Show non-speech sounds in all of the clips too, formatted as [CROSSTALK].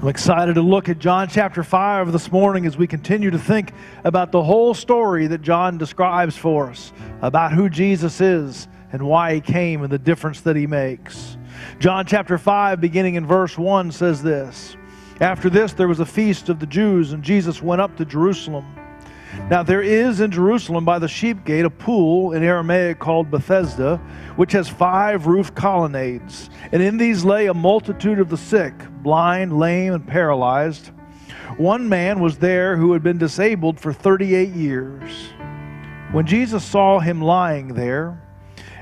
I'm excited to look at John chapter 5 this morning as we continue to think about the whole story that John describes for us about who Jesus is and why he came and the difference that he makes. John chapter 5, beginning in verse 1, says this After this, there was a feast of the Jews, and Jesus went up to Jerusalem. Now, there is in Jerusalem by the sheep gate a pool in Aramaic called Bethesda, which has five roof colonnades. And in these lay a multitude of the sick, blind, lame, and paralyzed. One man was there who had been disabled for 38 years. When Jesus saw him lying there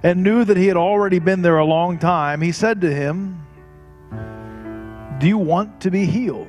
and knew that he had already been there a long time, he said to him, Do you want to be healed?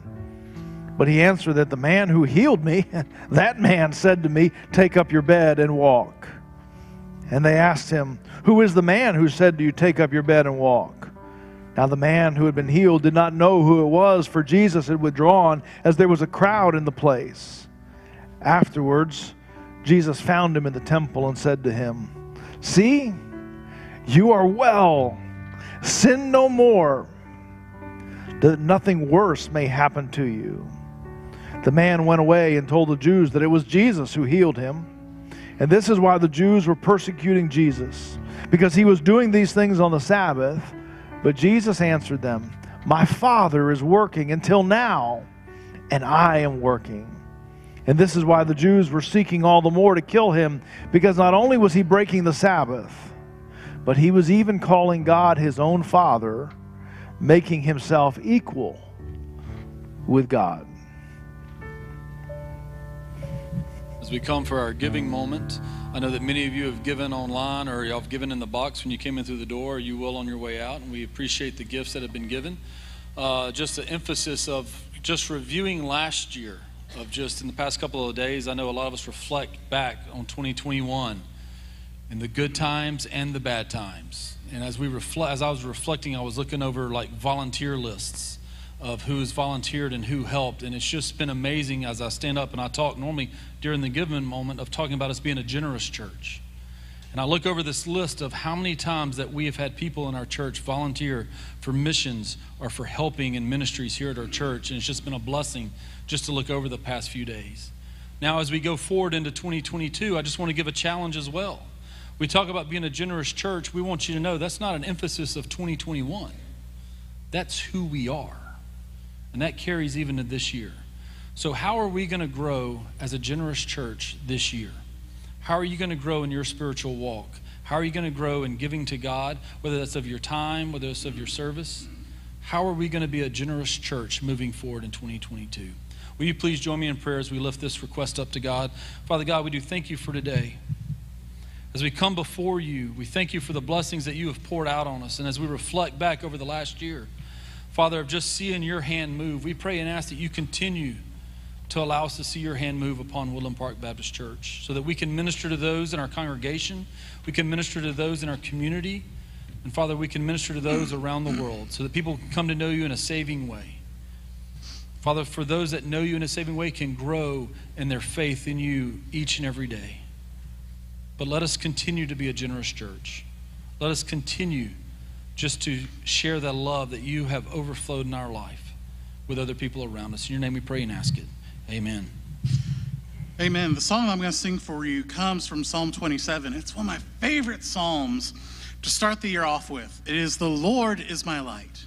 But he answered that the man who healed me, [LAUGHS] that man said to me, Take up your bed and walk. And they asked him, Who is the man who said to you, Take up your bed and walk? Now the man who had been healed did not know who it was, for Jesus had withdrawn, as there was a crowd in the place. Afterwards, Jesus found him in the temple and said to him, See, you are well. Sin no more, that nothing worse may happen to you. The man went away and told the Jews that it was Jesus who healed him. And this is why the Jews were persecuting Jesus, because he was doing these things on the Sabbath. But Jesus answered them, My Father is working until now, and I am working. And this is why the Jews were seeking all the more to kill him, because not only was he breaking the Sabbath, but he was even calling God his own Father, making himself equal with God. We come for our giving moment, I know that many of you have given online or y'all have given in the box when you came in through the door, or you will on your way out, and we appreciate the gifts that have been given. Uh, just the emphasis of just reviewing last year, of just in the past couple of days, I know a lot of us reflect back on 2021 and the good times and the bad times. And as we reflect, as I was reflecting, I was looking over like volunteer lists of who's volunteered and who helped. And it's just been amazing as I stand up and I talk normally during the given moment of talking about us being a generous church. And I look over this list of how many times that we have had people in our church volunteer for missions or for helping in ministries here at our church. And it's just been a blessing just to look over the past few days. Now, as we go forward into 2022, I just want to give a challenge as well. We talk about being a generous church. We want you to know that's not an emphasis of 2021, that's who we are. And that carries even to this year. So, how are we going to grow as a generous church this year? How are you going to grow in your spiritual walk? How are you going to grow in giving to God, whether that's of your time, whether it's of your service? How are we going to be a generous church moving forward in 2022? Will you please join me in prayer as we lift this request up to God? Father God, we do thank you for today. As we come before you, we thank you for the blessings that you have poured out on us. And as we reflect back over the last year, Father, of just seeing your hand move, we pray and ask that you continue to allow us to see your hand move upon Woodland Park Baptist Church so that we can minister to those in our congregation, we can minister to those in our community, and Father, we can minister to those around the world so that people can come to know you in a saving way. Father, for those that know you in a saving way can grow in their faith in you each and every day. But let us continue to be a generous church. Let us continue just to share that love that you have overflowed in our life with other people around us. In your name we pray and ask it. Amen. Amen. The song I'm going to sing for you comes from Psalm 27. It's one of my favorite psalms to start the year off with. It is The Lord is my light.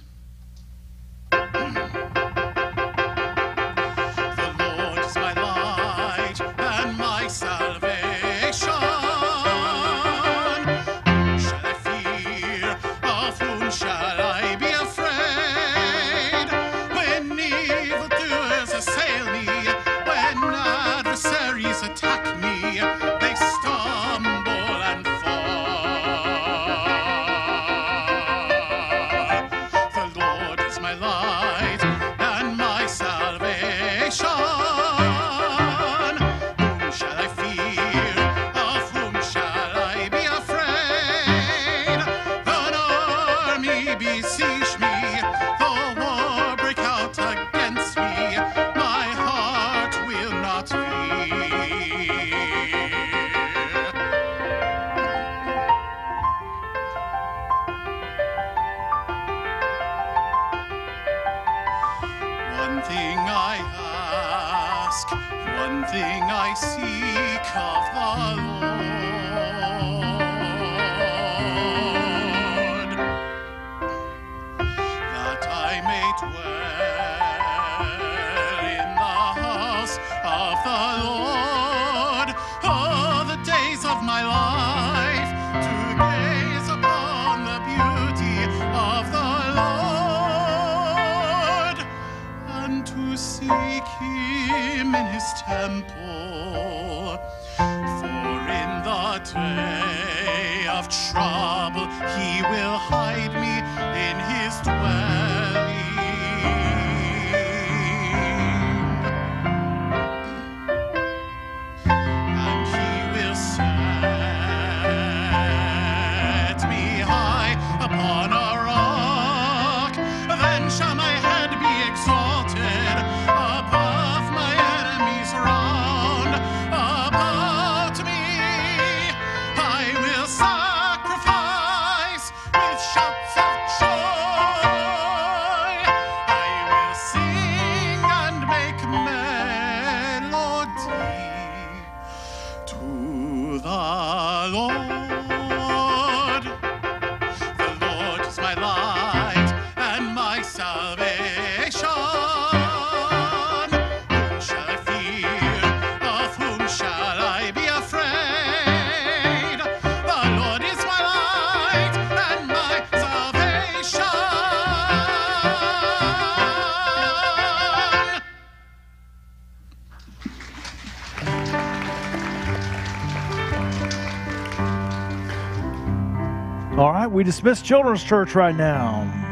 We dismiss Children's Church right now.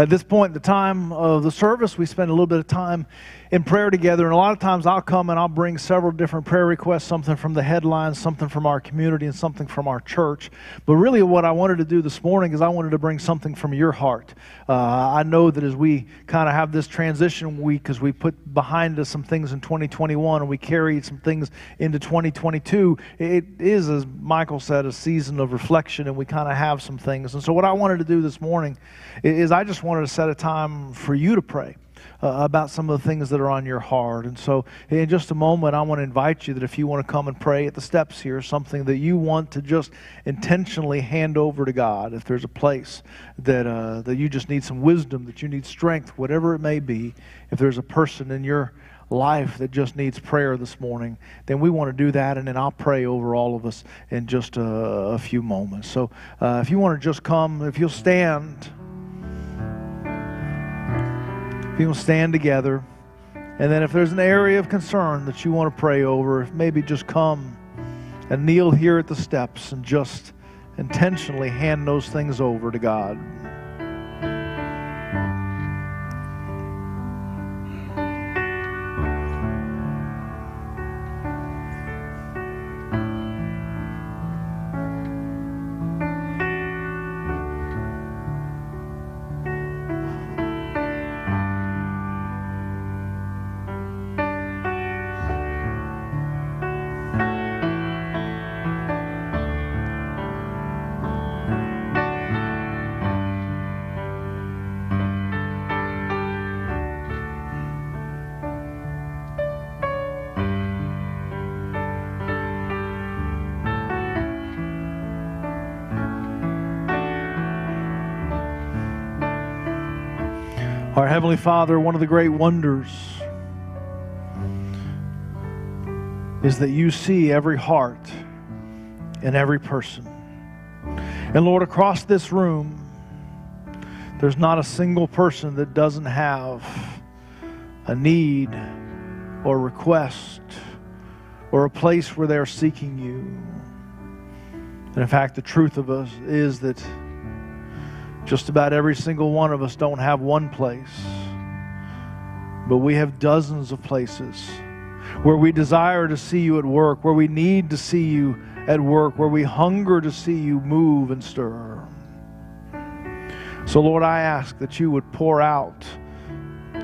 At this point the time of the service, we spend a little bit of time in prayer together. And a lot of times I'll come and I'll bring several different prayer requests something from the headlines, something from our community, and something from our church. But really, what I wanted to do this morning is I wanted to bring something from your heart. Uh, I know that as we kind of have this transition week, as we put behind us some things in 2021 and we carry some things into 2022, it is, as Michael said, a season of reflection, and we kind of have some things. And so, what I wanted to do this morning is I just wanted to set a time for you to pray uh, about some of the things that are on your heart. And so, in just a moment, I want to invite you that if you want to come and pray at the steps here, something that you want to just intentionally hand over to God, if there's a place that, uh, that you just need some wisdom, that you need strength, whatever it may be, if there's a person in your life that just needs prayer this morning, then we want to do that, and then I'll pray over all of us in just a, a few moments. So, uh, if you want to just come, if you'll stand. You'll stand together. And then if there's an area of concern that you want to pray over, maybe just come and kneel here at the steps and just intentionally hand those things over to God. Heavenly Father, one of the great wonders is that you see every heart and every person. And Lord, across this room, there's not a single person that doesn't have a need or request or a place where they're seeking you. And in fact, the truth of us is that just about every single one of us don't have one place, but we have dozens of places where we desire to see you at work, where we need to see you at work, where we hunger to see you move and stir. So, Lord, I ask that you would pour out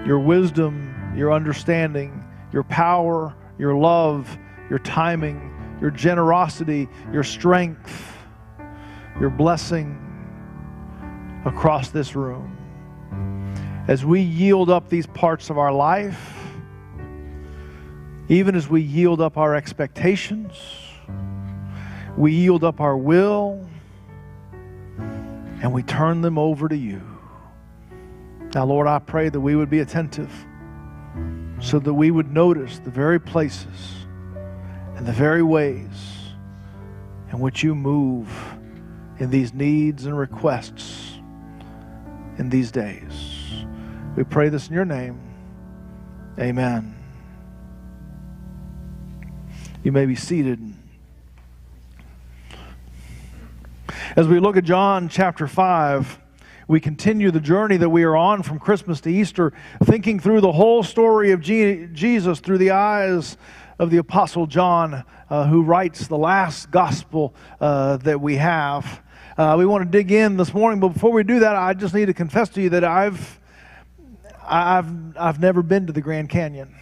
your wisdom, your understanding, your power, your love, your timing, your generosity, your strength, your blessing across this room. As we yield up these parts of our life, even as we yield up our expectations, we yield up our will, and we turn them over to you. Now, Lord, I pray that we would be attentive so that we would notice the very places and the very ways in which you move in these needs and requests in these days. We pray this in your name. Amen. You may be seated. As we look at John chapter 5, we continue the journey that we are on from Christmas to Easter, thinking through the whole story of Jesus through the eyes of the Apostle John, uh, who writes the last gospel uh, that we have. Uh, we want to dig in this morning, but before we do that, I just need to confess to you that I've, I've, I've never been to the Grand Canyon.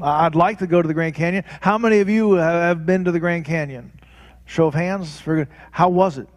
I'd like to go to the Grand Canyon. How many of you have been to the Grand Canyon? Show of hands. How was it?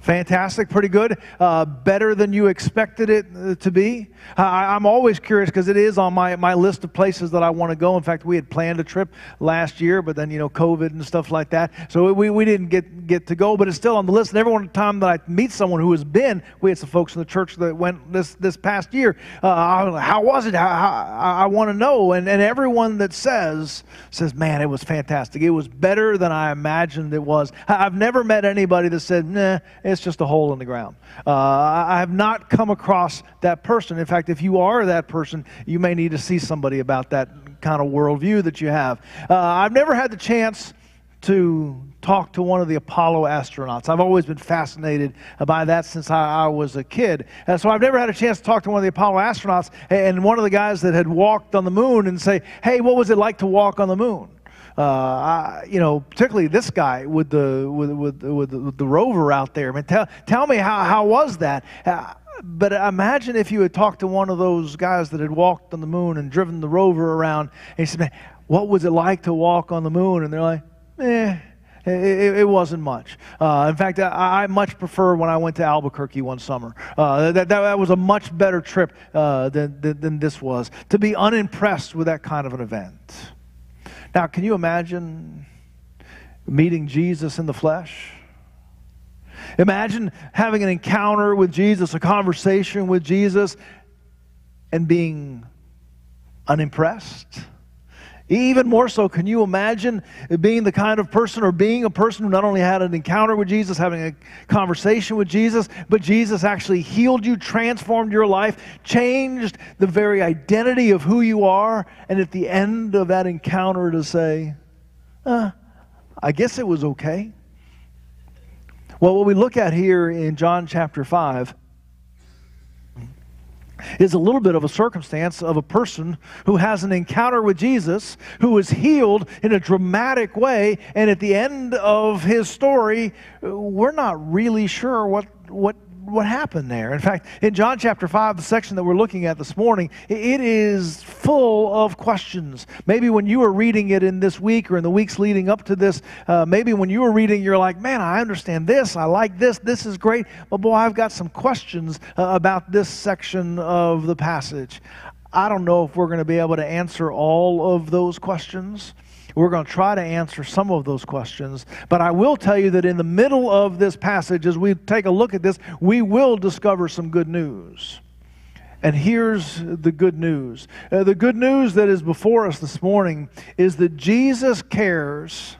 Fantastic, pretty good. Uh, better than you expected it uh, to be. I, am always curious because it is on my, my list of places that I want to go. In fact, we had planned a trip last year, but then, you know, COVID and stuff like that. So we, we didn't get, get to go, but it's still on the list. And every time that I meet someone who has been, we had some folks in the church that went this, this past year. Uh, how was it? How, how, I want to know. And, and everyone that says, says, man, it was fantastic. It was better than I imagined it was. I've never met anybody that said, nah, it's just a hole in the ground. Uh, I have not come across that person. In fact, if you are that person, you may need to see somebody about that kind of worldview that you have. Uh, I've never had the chance to talk to one of the Apollo astronauts. I've always been fascinated by that since I, I was a kid. Uh, so I've never had a chance to talk to one of the Apollo astronauts and one of the guys that had walked on the moon and say, hey, what was it like to walk on the moon? Uh, I, you know, particularly this guy with the with with, with, the, the rover out there. I mean, tell tell me how how was that? Uh, but imagine if you had talked to one of those guys that had walked on the moon and driven the rover around, and he said, "Man, what was it like to walk on the moon?" And they're like, "Eh." It, it, wasn't much. Uh, in fact, I, I, much prefer when I went to Albuquerque one summer. Uh, that, that, that, was a much better trip uh, than, than, than this was. To be unimpressed with that kind of an event. Now, can you imagine meeting Jesus in the flesh? Imagine having an encounter with Jesus, a conversation with Jesus, and being unimpressed. Even more so, can you imagine being the kind of person or being a person who not only had an encounter with Jesus, having a conversation with Jesus, but Jesus actually healed you, transformed your life, changed the very identity of who you are, and at the end of that encounter to say, uh, I guess it was okay. Well, what we look at here in John chapter 5 is a little bit of a circumstance of a person who has an encounter with Jesus, who is healed in a dramatic way, and at the end of his story, we're not really sure what, what what happened there. In fact, in John chapter 5, the section that we're looking at this morning, it is full of questions. Maybe when you were reading it in this week or in the weeks leading up to this, uh, maybe when you were reading, you're like, man, I understand this, I like this, this is great, but boy, I've got some questions uh, about this section of the passage. I don't know if we're going to be able to answer all of those questions. We're going to try to answer some of those questions. But I will tell you that in the middle of this passage, as we take a look at this, we will discover some good news. And here's the good news uh, the good news that is before us this morning is that Jesus cares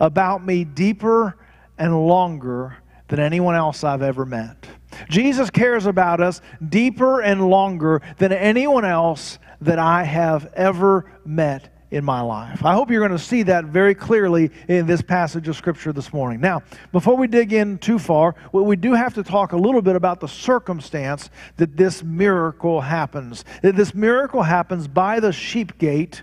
about me deeper and longer than anyone else I've ever met. Jesus cares about us deeper and longer than anyone else that I have ever met in my life. I hope you're going to see that very clearly in this passage of Scripture this morning. Now, before we dig in too far, we do have to talk a little bit about the circumstance that this miracle happens. This miracle happens by the sheep gate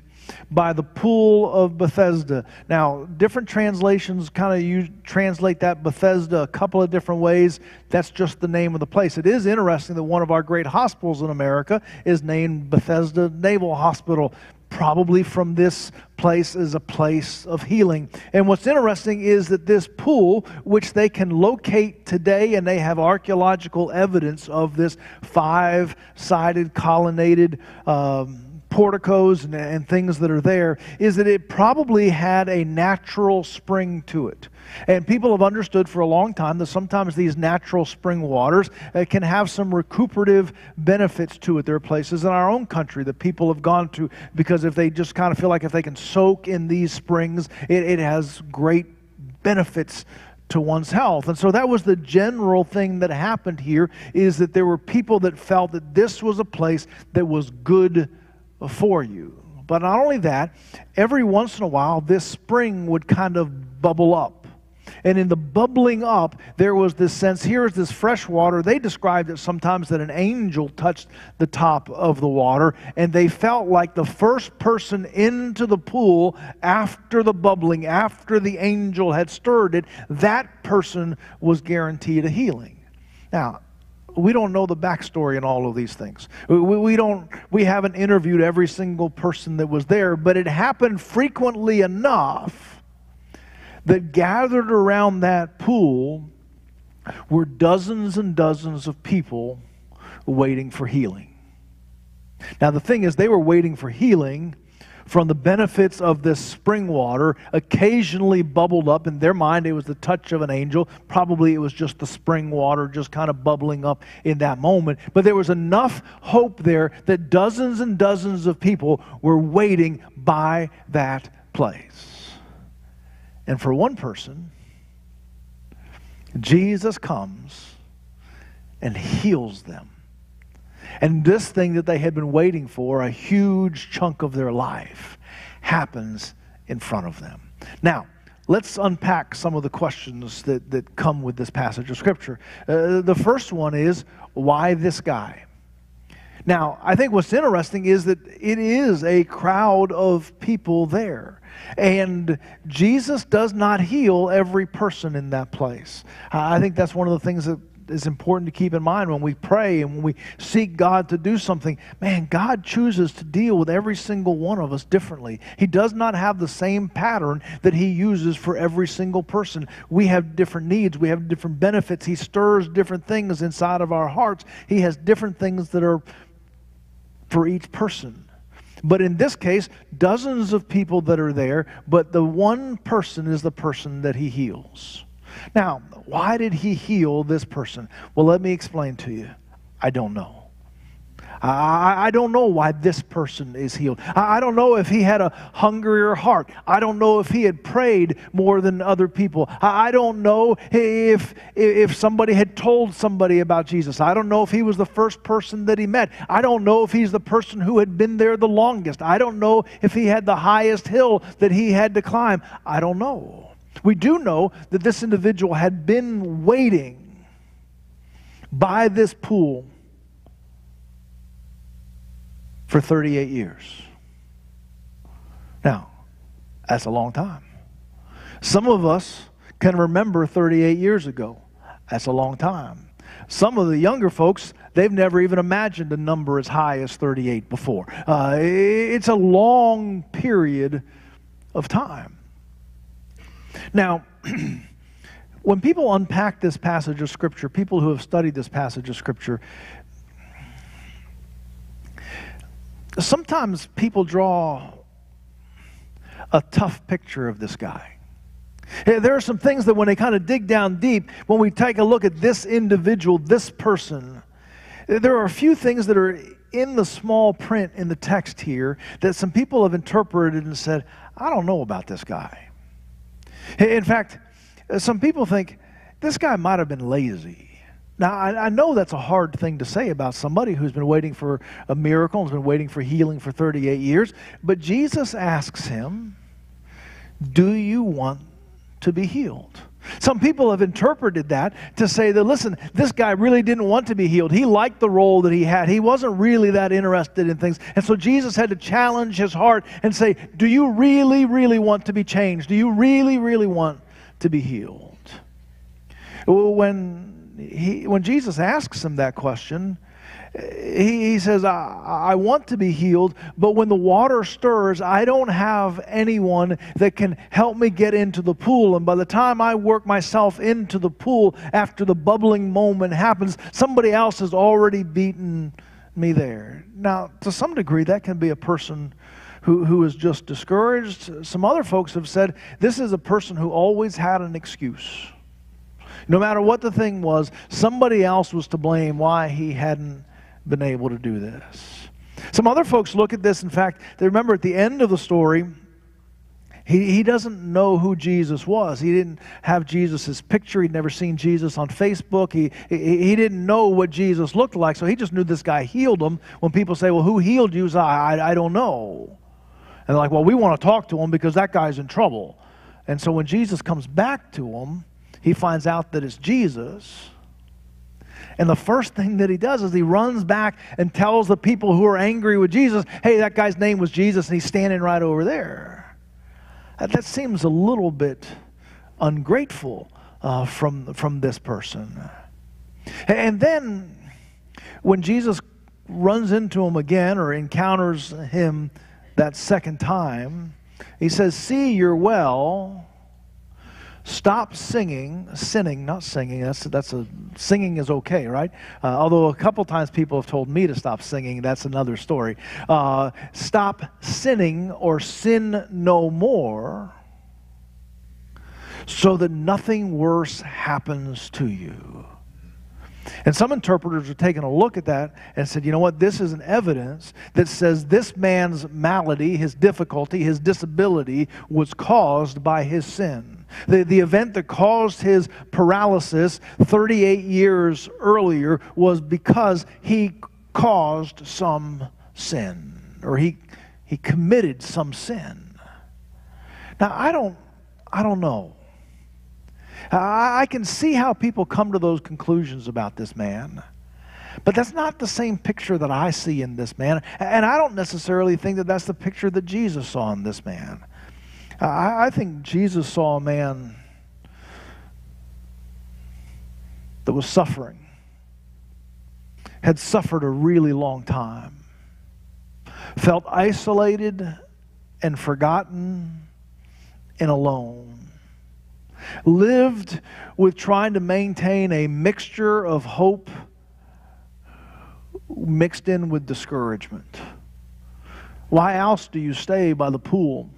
by the pool of Bethesda. Now, different translations kind of translate that Bethesda a couple of different ways. That's just the name of the place. It is interesting that one of our great hospitals in America is named Bethesda Naval Hospital probably from this place as a place of healing. And what's interesting is that this pool, which they can locate today, and they have archaeological evidence of this five sided colonnaded. Um, porticos and, and, things that are there is that it probably had a natural spring to it. And people have understood for a long time that sometimes these natural spring waters uh, can have some recuperative benefits to it. There are places in our own country that people have gone to because if they just kind of feel like if they can soak in these springs, it, it has great benefits to one's health. And so that was the general thing that happened here is that there were people that felt that this was a place that was good for you. But not only that, every once in a while, this spring would kind of bubble up. And in the bubbling up, there was this sense here is this fresh water. They described it sometimes that an angel touched the top of the water, and they felt like the first person into the pool after the bubbling, after the angel had stirred it, that person was guaranteed a healing. Now, we don't know the backstory in all of these things. We, we, don't, we haven't interviewed every single person that was there, but it happened frequently enough that gathered around that pool were dozens and dozens of people waiting for healing. Now, the thing is, they were waiting for healing from the benefits of this spring water occasionally bubbled up. In their mind, it was the touch of an angel. Probably it was just the spring water just kind of bubbling up in that moment. But there was enough hope there that dozens and dozens of people were waiting by that place. And for one person, Jesus comes and heals them. And this thing that they had been waiting for, a huge chunk of their life, happens in front of them. Now, let's unpack some of the questions that, that come with this passage of Scripture. Uh, the first one is why this guy? Now, I think what's interesting is that it is a crowd of people there. And Jesus does not heal every person in that place. I think that's one of the things that is important to keep in mind when we pray and when we seek God to do something. Man, God chooses to deal with every single one of us differently. He does not have the same pattern that He uses for every single person. We have different needs, we have different benefits. He stirs different things inside of our hearts. He has different things that are for each person. But in this case, dozens of people that are there, but the one person is the person that he heals. Now, why did he heal this person? Well, let me explain to you. I don't know. I, I don't know why this person is healed. I, I don't know if he had a hungrier heart. I don't know if he had prayed more than other people. I, I don't know if, if somebody had told somebody about Jesus. I don't know if he was the first person that he met. I don't know if he's the person who had been there the longest. I don't know if he had the highest hill that he had to climb. I don't know. We do know that this individual had been waiting by this pool for 38 years. Now, that's a long time. Some of us can remember 38 years ago. That's a long time. Some of the younger folks, they've never even imagined a number as high as 38 before. Uh, it's a long period of time. Now, [CLEARS THROAT] when people unpack this passage of Scripture, people who have studied this passage of Scripture, sometimes people draw a tough picture of this guy. There are some things that when they kind of dig down deep, when we take a look at this individual, this person, there are a few things that are in the small print in the text here that some people have interpreted and said, I don't know about this guy. In fact, uh, some people think this guy might have been lazy. Now, I, I, know that's a hard thing to say about somebody who's been waiting for a miracle and has been waiting for healing for 38 years, but Jesus asks him, Do you want to be healed? Some people have interpreted that to say that, listen, this guy really didn't want to be healed. He liked the role that he had. He wasn't really that interested in things. And so Jesus had to challenge his heart and say, Do you really, really want to be changed? Do you really, really want to be healed? Well, when, he, when Jesus asks him that question, he, he says, I, I want to be healed, but when the water stirs, I don't have anyone that can help me get into the pool. And by the time I work myself into the pool, after the bubbling moment happens, somebody else has already beaten me there. Now, to some degree, that can be a person who, who is just discouraged. Some other folks have said this is a person who always had an excuse. No matter what the thing was, somebody else was to blame why he hadn't been able to do this. Some other folks look at this. In fact, they remember at the end of the story, he, he doesn't know who Jesus was. He didn't have Jesus' picture. He'd never seen Jesus on Facebook. He, he, he didn't know what Jesus looked like, so he just knew this guy healed him. When people say, Well, who healed you? I, I, I don't know. And they're like, Well, we want to talk to him because that guy's in trouble. And so when Jesus comes back to him, he finds out that it's Jesus. And the first thing that he does is he runs back and tells the people who are angry with Jesus, hey, that guy's name was Jesus, and he's standing right over there. That, that seems a little bit ungrateful uh, from, from this person. And then when Jesus runs into him again or encounters him that second time, he says, See, you're well stop singing, sinning, not singing. That's that's a singing is okay, right? Uh, although a couple times people have told me to stop singing. That's another story. Uh, stop sinning or sin no more, so that nothing worse happens to you. And some interpreters have taken a look at that and said, you know what, this is an evidence that says this man's malady, his difficulty, his disability was caused by his sin. The, the event that caused his paralysis 38 years earlier was because he caused some sin or he, he committed some sin. Now, I don't, I don't know. I, can see how people come to those conclusions about this man. But that's not the same picture that I see in this man. And I don't necessarily think that that's the picture that Jesus saw in this man. I think Jesus saw a man that was suffering, had suffered a really long time, felt isolated and forgotten and alone, lived with trying to maintain a mixture of hope mixed in with discouragement. Why else do you stay by the pool?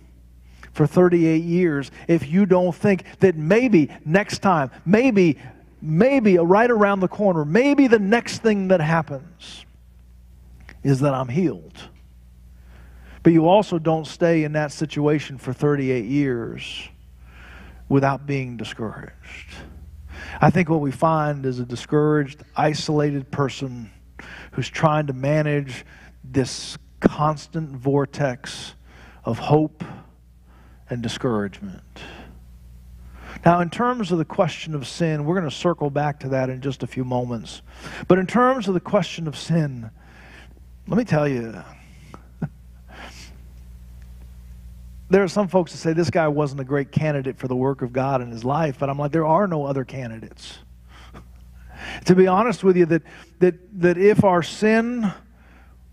for 38 years if you don't think that maybe next time, maybe, maybe right around the corner, maybe the next thing that happens is that I'm healed. But you also don't stay in that situation for 38 years without being discouraged. I think what we find is a discouraged, isolated person who's trying to manage this constant vortex of hope and discouragement. Now, in terms of the question of sin, we're going to circle back to that in just a few moments. But in terms of the question of sin, let me tell you, there are some folks that say this guy wasn't a great candidate for the work of God in his life, but I'm like, there are no other candidates. [LAUGHS] to be honest with you, that, that, that if our sin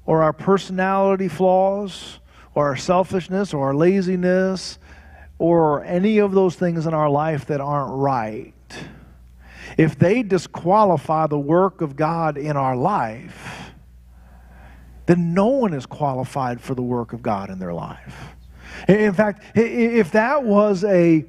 or our personality flaws or our selfishness or our laziness or any of those things in our life that aren't right, if they disqualify the work of God in our life, then no one is qualified for the work of God in their life. In fact, if that was a,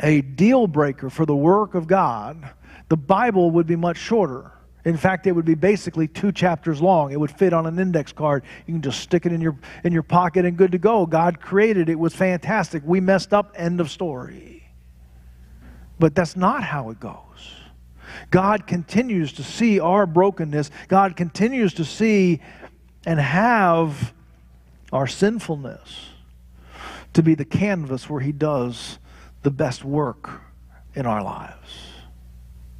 a deal breaker for the work of God, the Bible would be much shorter. In fact, it would be basically two chapters long. It would fit on an index card. You can just stick it in your, in your pocket and good to go. God created it. It was fantastic. We messed up. End of story. But that's not how it goes. God continues to see our brokenness. God continues to see and have our sinfulness to be the canvas where He does the best work in our lives.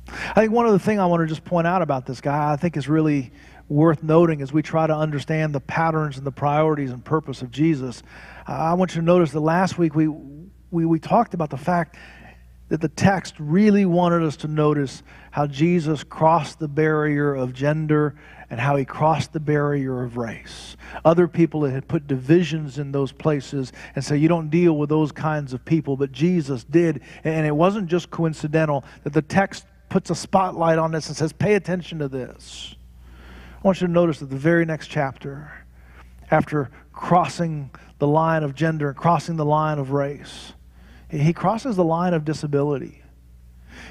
I think one of the things I want to just point out about this guy, I think is really worth noting as we try to understand the patterns and the priorities and purpose of Jesus. I want you to notice that last week we, we, we talked about the fact that the text really wanted us to notice how Jesus crossed the barrier of gender and how he crossed the barrier of race. Other people had put divisions in those places and say, you don't deal with those kinds of people, but Jesus did. And it wasn't just coincidental that the text puts a spotlight on this and says, pay attention to this. I want you to notice that the very next chapter, after crossing the line of gender and crossing the line of race, he crosses the line of disability.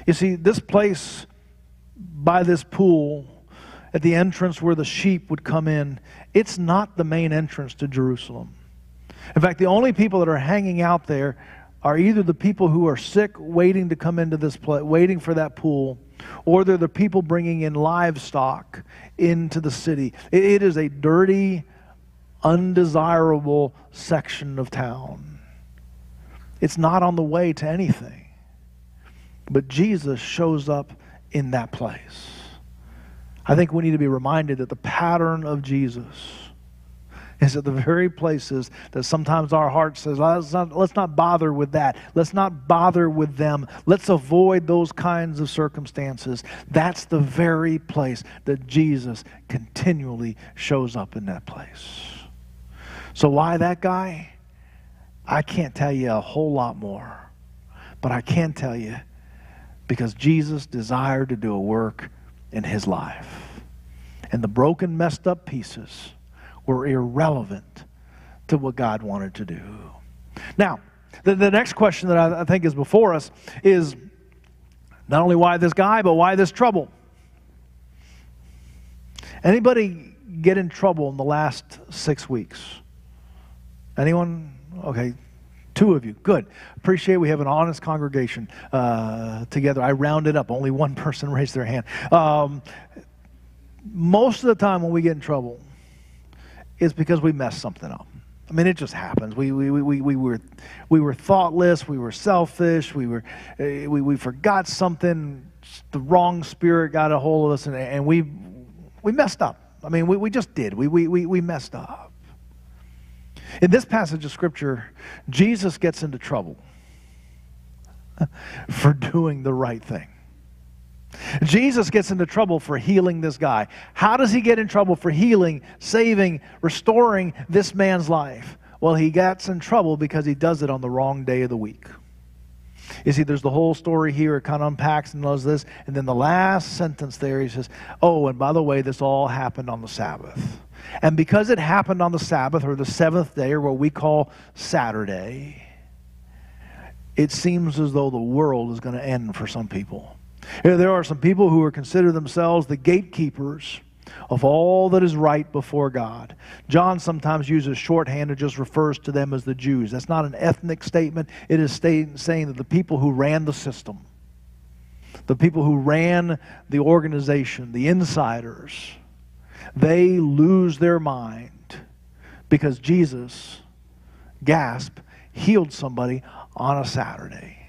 You see, this place by this pool at the entrance where the sheep would come in, it's not the main entrance to Jerusalem. In fact, the only people that are hanging out there are either the people who are sick waiting to come into this place, waiting for that pool, or they're the people bringing in livestock into the city. it is a dirty, undesirable section of town. It's not on the way to anything. But Jesus shows up in that place. I think we need to be reminded that the pattern of Jesus is at the very places that sometimes our heart says, let's not, let's not bother with that. Let's not bother with them. Let's avoid those kinds of circumstances. That's the very place that Jesus continually shows up in that place. So, why that guy? I can't tell you a whole lot more, but I can tell you because Jesus desired to do a work in his life. And the broken, messed up pieces were irrelevant to what God wanted to do. Now, the, the next question that I, I think is before us is not only why this guy, but why this trouble? Anybody get in trouble in the last six weeks? Anyone? Okay, Two of you. Good. Appreciate we have an honest congregation uh, together. I rounded up. Only one [LAUGHS] person raised their hand. Um, most of the time when we get in trouble, it's because we messed something up. I mean, it just happens. We, we, we, we, were, we were thoughtless. We were selfish. We, were, uh, we, we forgot something. The wrong spirit got a hold of us, and, and we, we messed up. I mean, we, we just did. We, we, we, we messed up. In this passage of Scripture, Jesus gets into trouble [LAUGHS] for doing the right thing. Jesus gets into trouble for healing this guy. How does he get in trouble for healing, saving, restoring this man's life? Well, he gets in trouble because he does it on the wrong day of the week. You see, there's the whole story here. It kind of unpacks and does this. And then the last sentence there, he says, Oh, and by the way, this all happened on the Sabbath. And because it happened on the Sabbath or the seventh day, or what we call Saturday, it seems as though the world is going to end for some people. There are some people who are consider themselves the gatekeepers of all that is right before God. John sometimes uses shorthand and just refers to them as the Jews. That's not an ethnic statement, it is saying that the people who ran the system, the people who ran the organization, the insiders, they lose their mind because Jesus, gasp, healed somebody on a Saturday.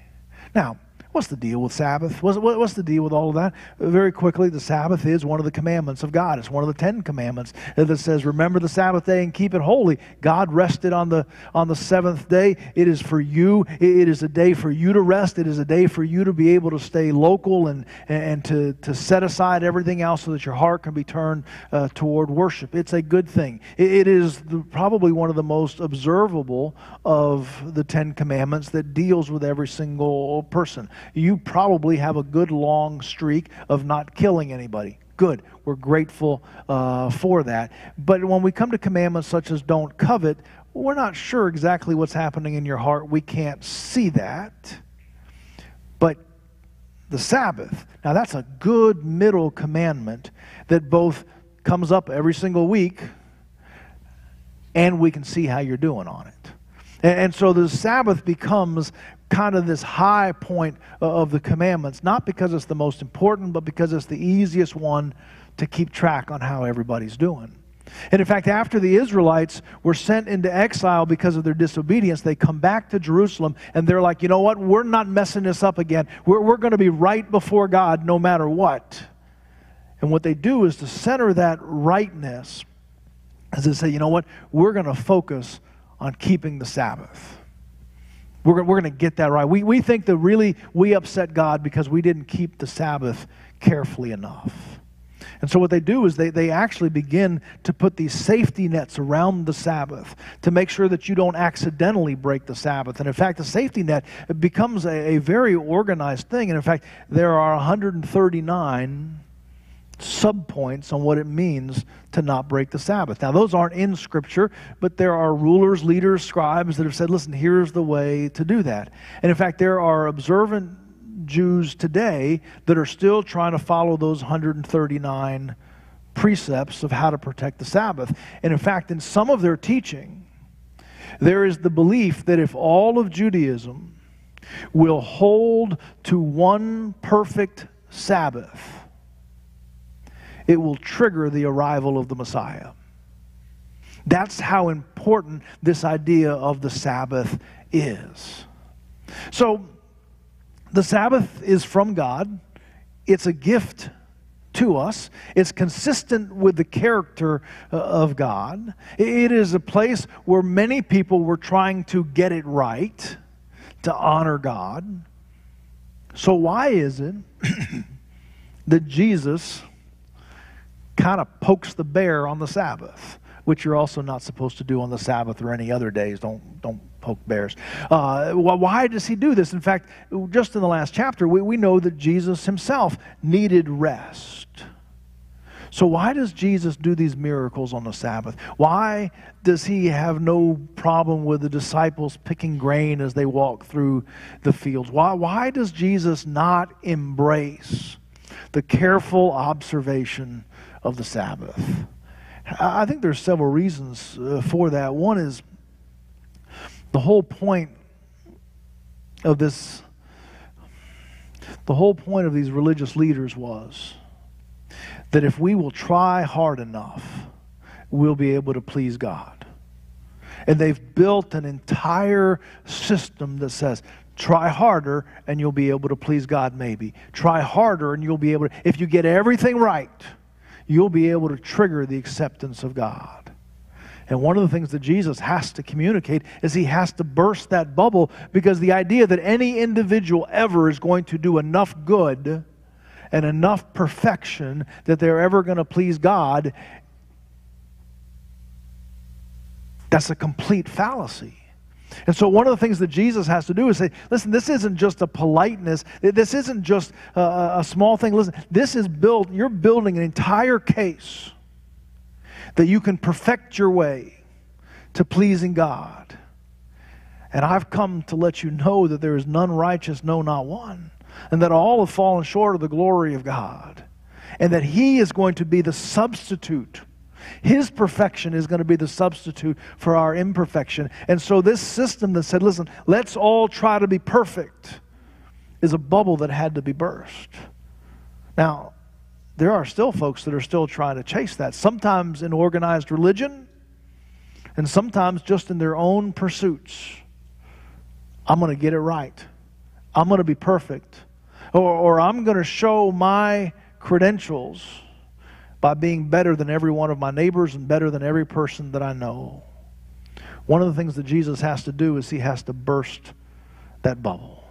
Now, What's the deal with Sabbath? What's, what's, the deal with all of that? Very quickly, the Sabbath is one of the commandments of God. It's one of the Ten Commandments that says, "Remember the Sabbath day and keep it holy." God rested on the on the seventh day. It is for you. It is a day for you to rest. It is a day for you to be able to stay local and and to to set aside everything else so that your heart can be turned uh, toward worship. It's a good thing. it, it is the, probably one of the most observable of the Ten Commandments that deals with every single person you probably have a good long streak of not killing anybody. Good. We're grateful uh, for that. But when we come to commandments such as don't covet, we're not sure exactly what's happening in your heart. We can't see that. But the Sabbath, now that's a good middle commandment that both comes up every single week and we can see how you're doing on it. And, so the Sabbath becomes kind of this high point of the commandments, not because it's the most important, but because it's the easiest one to keep track on how everybody's doing. And in fact, after the Israelites were sent into exile because of their disobedience, they come back to Jerusalem and they're like, you know what? We're not messing this up again. We're, we're going to be right before God no matter what. And what they do is to center that rightness, as they say, you know what? We're going to focus on keeping the Sabbath. We're, we're going to get that right. We, we think that really we upset God because we didn't keep the Sabbath carefully enough. And so what they do is they, they actually begin to put these safety nets around the Sabbath to make sure that you don't accidentally break the Sabbath. And in fact, the safety net becomes a, a very organized thing. And in fact, there are 139 subpoints on what it means to not break the Sabbath. Now, those aren't in Scripture, but there are rulers, leaders, scribes that have said, listen, here's the way to do that. And in fact, there are observant Jews today that are still trying to follow those 139 precepts of how to protect the Sabbath. And in fact, in some of their teaching, there is the belief that if all of Judaism will hold to one perfect Sabbath, it will trigger the arrival of the Messiah. That's how important this idea of the Sabbath is. So, the Sabbath is from God, it's a gift to us. It's consistent with the character uh, of God. It is a place where many people were trying to get it right, to honor God. So, why is it [CLEARS THROAT] that Jesus kind of pokes the bear on the Sabbath? which you're also not supposed to do on the Sabbath or any other days. Don't, don't poke bears. Uh, why does he do this? In fact, just in the last chapter, we, we know that Jesus himself needed rest. So, why does Jesus do these miracles on the Sabbath? Why does he have no problem with the disciples picking grain as they walk through the fields? Why, why does Jesus not embrace the careful observation of the Sabbath? I think there's several reasons uh, for that. One is the whole point of this, the whole point of these religious leaders was that if we will try hard enough, we'll be able to please God. And they've built an entire system that says, try harder and you'll be able to please God, maybe. Try harder and you'll be able to, if you get everything right, you'll be able to trigger the acceptance of God. And one of the things that Jesus has to communicate is he has to burst that bubble because the idea that any individual ever is going to do enough good and enough perfection that they're ever going to please God, that's a complete fallacy. And so, one of the things that Jesus has to do is say, listen, this isn't just a politeness. This isn't just a, a, small thing. Listen, this is built, you're building an entire case that you can perfect your way to pleasing God. And I've come to let you know that there is none righteous, no, not one. And that all have fallen short of the glory of God. And that He is going to be the substitute his perfection is going to be the substitute for our imperfection. And so, this system that said, listen, let's all try to be perfect, is a bubble that had to be burst. Now, there are still folks that are still trying to chase that, sometimes in organized religion, and sometimes just in their own pursuits. I'm going to get it right. I'm going to be perfect. Or, or I'm going to show my credentials by being better than every one of my neighbors and better than every person that I know. One of the things that Jesus has to do is he has to burst that bubble.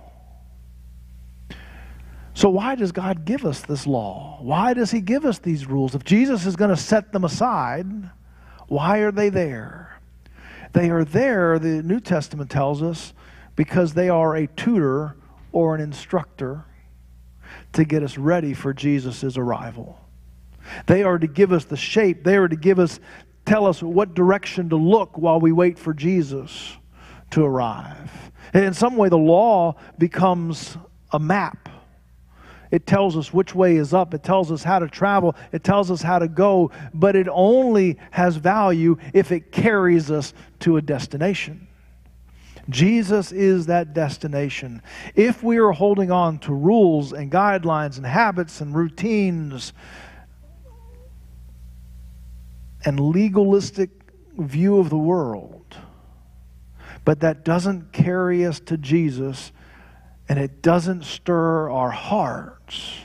So, why does God give us this law? Why does He give us these rules? If Jesus is going to set them aside, why are they there? They are there, the New Testament tells us, because they are a tutor or an instructor to get us ready for Jesus' arrival. They are to give us the shape, they are to give us, tell us what direction to look while we wait for Jesus to arrive. And in some way, the law becomes a map. It tells us which way is up. It tells us how to travel. It tells us how to go. But it only has value if it carries us to a destination. Jesus is that destination. If we are holding on to rules and guidelines and habits and routines and legalistic view of the world, but that doesn't carry us to Jesus and it doesn't stir our hearts,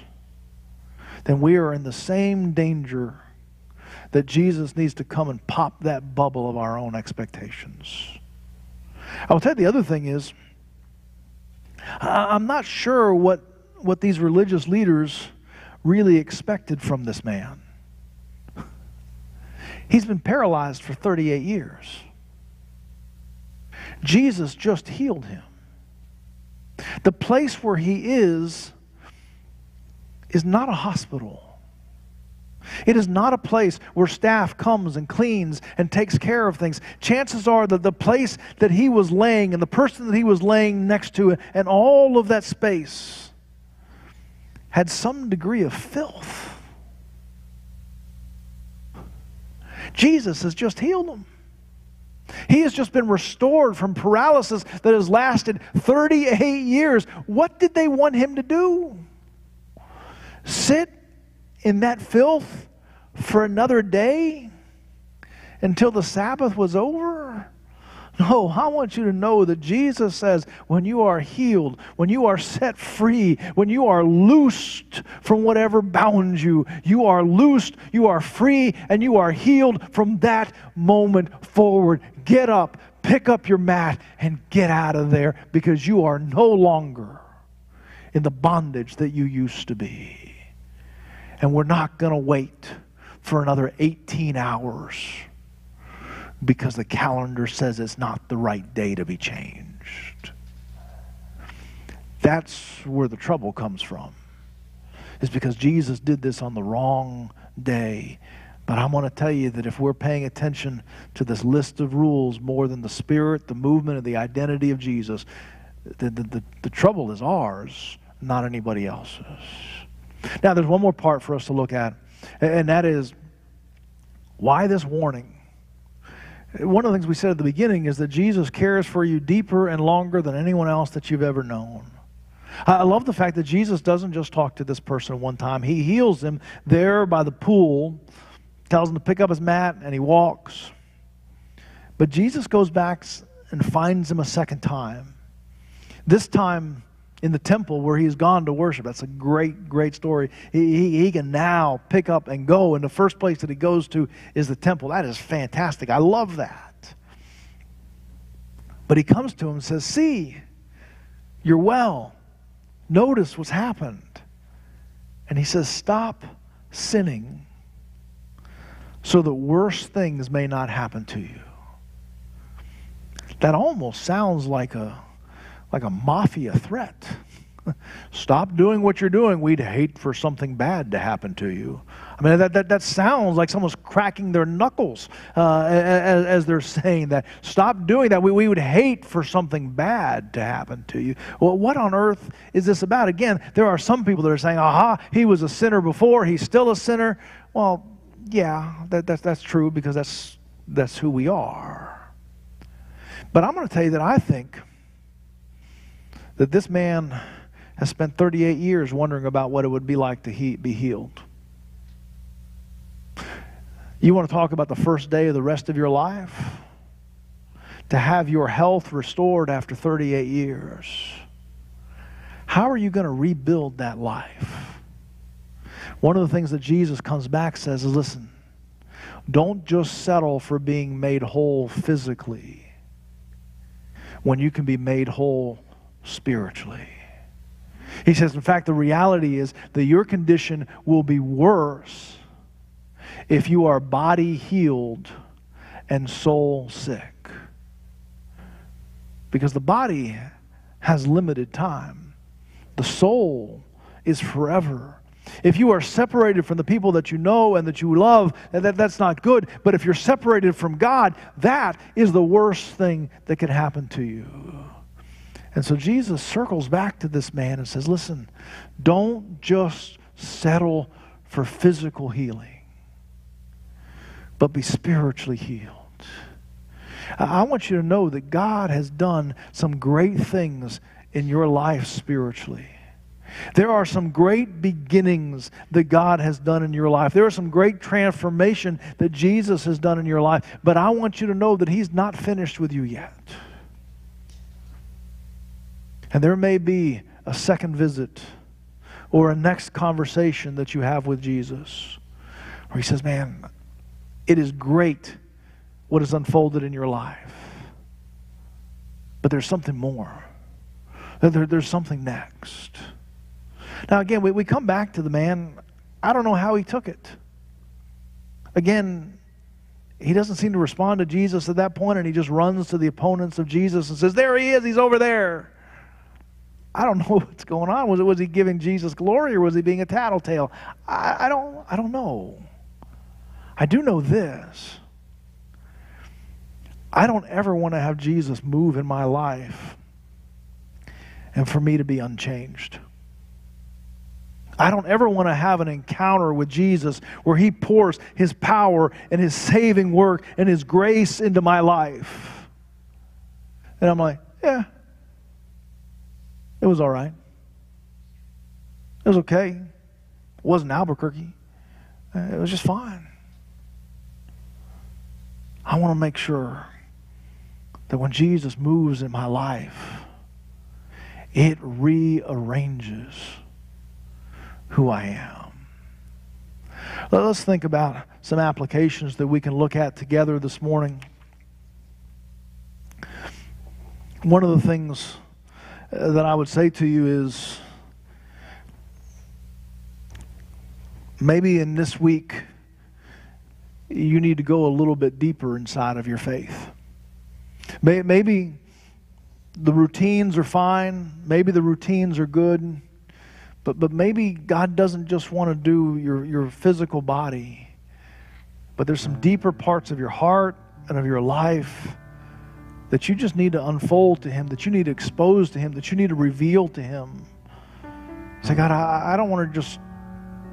then we are in the same danger that Jesus needs to come and pop that bubble of our own expectations. I will tell you the other thing is, I'm not sure what, what these religious leaders really expected from this man. He's been paralyzed for 38 years. Jesus just healed him. The place where he is is not a hospital. It is not a place where staff comes and cleans and takes care of things. Chances are that the place that he was laying and the person that he was laying next to and all of that space had some degree of filth. Jesus has just healed him. He has just been restored from paralysis that has lasted 38 years. What did they want him to do? Sit in that filth for another day until the Sabbath was over? No, I want you to know that Jesus says when you are healed, when you are set free, when you are loosed from whatever bounds you, you are loosed, you are free, and you are healed from that moment forward. Get up, pick up your mat, and get out of there because you are no longer in the bondage that you used to be. And we're not going to wait for another 18 hours because the calendar says it's not the right day to be changed. That's where the trouble comes from. Is because Jesus did this on the wrong day. But I want to tell you that if we're paying attention to this list of rules more than the spirit, the movement, and the identity of Jesus, the, the, the, the trouble is ours, not anybody else's. Now, there's one more part for us to look at, and that is why this warning? One of the things we said at the beginning is that Jesus cares for you deeper and longer than anyone else that you've ever known. I love the fact that Jesus doesn't just talk to this person one time. He heals him there by the pool, tells him to pick up his mat, and he walks. But Jesus goes back and finds him a second time. This time, in the temple where he's gone to worship. That's a great, great story. He, he, he, can now pick up and go, and the first place that he goes to is the temple. That is fantastic. I love that. But he comes to him and says, See, you're well. Notice what's happened. And he says, Stop sinning so that worse things may not happen to you. That almost sounds like a like a mafia threat. [LAUGHS] Stop doing what you're doing. We'd hate for something bad to happen to you. I mean, that, that, that sounds like someone's cracking their knuckles uh, as, as, they're [LAUGHS] saying that. Stop doing that. We, we would hate for something bad to happen to you. Well, what on earth is this about? Again, there are some people that are saying, aha, he was a sinner before, he's still a sinner. Well, yeah, that, that, that's true because that's, that's who we are. But I'm going to tell you that I think that this man has spent 38 years wondering about what it would be like to he, be healed. You want to talk about the first day of the rest of your life? To have your health restored after 38 years. How are you going to rebuild that life? One of the things that Jesus comes back says is listen, don't just settle for being made whole physically when you can be made whole spiritually. He says, in fact, the reality is that your condition will be worse if you are body healed and soul sick. Because the body has limited time, the soul is forever. If you are separated from the people that you know and that you love, that, that's not good. But if you're separated from God, that is the worst thing that can happen to you. And so Jesus circles back to this man and says, Listen, don't just settle for physical healing, but be spiritually healed. I want you to know that God has done some great things in your life spiritually. There are some great beginnings that God has done in your life. There are some great transformation that Jesus has done in your life. But I want you to know that He's not finished with you yet. And there may be a second visit or a next conversation that you have with Jesus where He says, Man, it is great what has unfolded in your life. But there's something more. There, there's something next. Now, again, we, we come back to the man. I don't know how he took it. Again, he doesn't seem to respond to Jesus at that point, and he just runs to the opponents of Jesus and says, There he is, he's over there. I don't know [LAUGHS] what's going on. Was, was he giving Jesus glory or was he being a tattletale? I, I, don't, I don't know. I do know this. I don't ever want to have Jesus move in my life and for me to be unchanged. I don't ever want to have an encounter with Jesus where He pours His power and His saving work and His grace into my life. And I'm like, yeah, it was all right. It was okay. It wasn't Albuquerque. Uh, it was just fine. I want to make sure that when Jesus moves in my life, it rearranges who I am. Let's think about some applications that we can look at together this morning. One of the things that I would say to you is maybe in this week you need to go a little bit deeper inside of your faith. Maybe the routines are fine, maybe the routines are good. But, but maybe God doesn't just want to do your, your physical body, but there's some deeper parts of your heart and of your life that you just need to unfold to Him, that you need to expose to Him, that you need to reveal to Him. Say, God, I, I don't want to just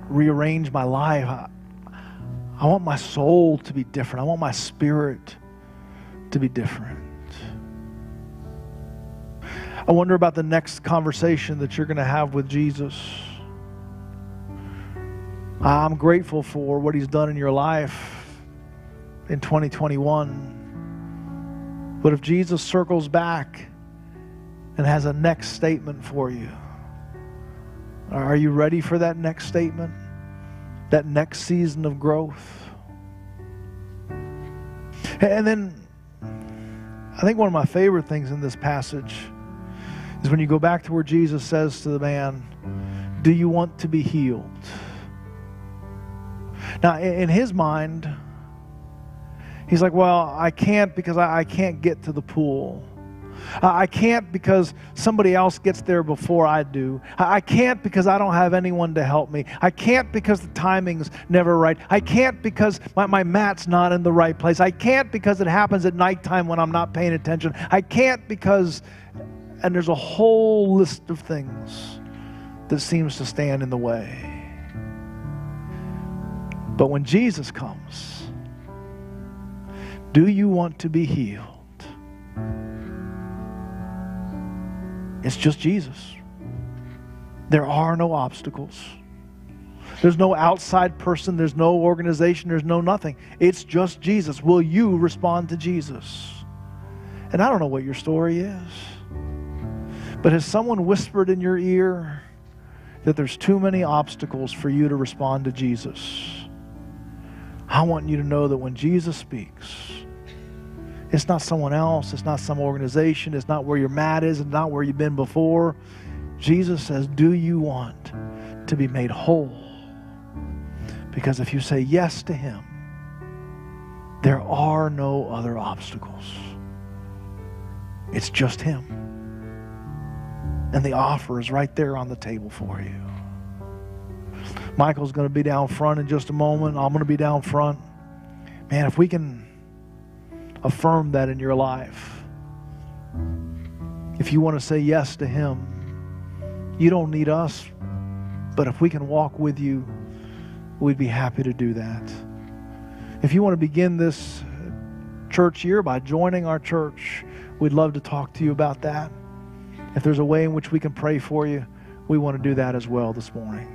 rearrange my life. I, I want my soul to be different. I want my spirit to be different. I wonder about the next conversation that you're going to have with Jesus. I'm grateful for what he's done in your life in 2021. But if Jesus circles back and has a next statement for you, are you ready for that next statement? That next season of growth? And then I think one of my favorite things in this passage is when you go back to where Jesus says to the man, Do you want to be healed? Now, in his mind, he's like, Well, I can't because I can't get to the pool. I can't because somebody else gets there before I do. I can't because I don't have anyone to help me. I can't because the timing's never right. I can't because my, my mat's not in the right place. I can't because it happens at nighttime when I'm not paying attention. I can't because and there's a whole list of things that seems to stand in the way. But when Jesus comes, do you want to be healed? It's just Jesus. There are no obstacles. There's no outside person, there's no organization, there's no nothing. It's just Jesus. Will you respond to Jesus? And I don't know what your story is. But has someone whispered in your ear that there's too many obstacles for you to respond to Jesus? I want you to know that when Jesus speaks, it's not someone else, it's not some organization, it's not where your mat is, it's not where you've been before. Jesus says, Do you want to be made whole? Because if you say yes to Him, there are no other obstacles. It's just Him. And the offer is right there on the table for you. Michael's going to be down front in just a moment. I'm going to be down front. Man, if we can affirm that in your life, if you want to say yes to Him, you don't need us, but if we can walk with you, we'd be happy to do that. If you want to begin this church year by joining our church, we'd love to talk to you about that. If there's a way in which we can pray for you, we want to do that as well this morning.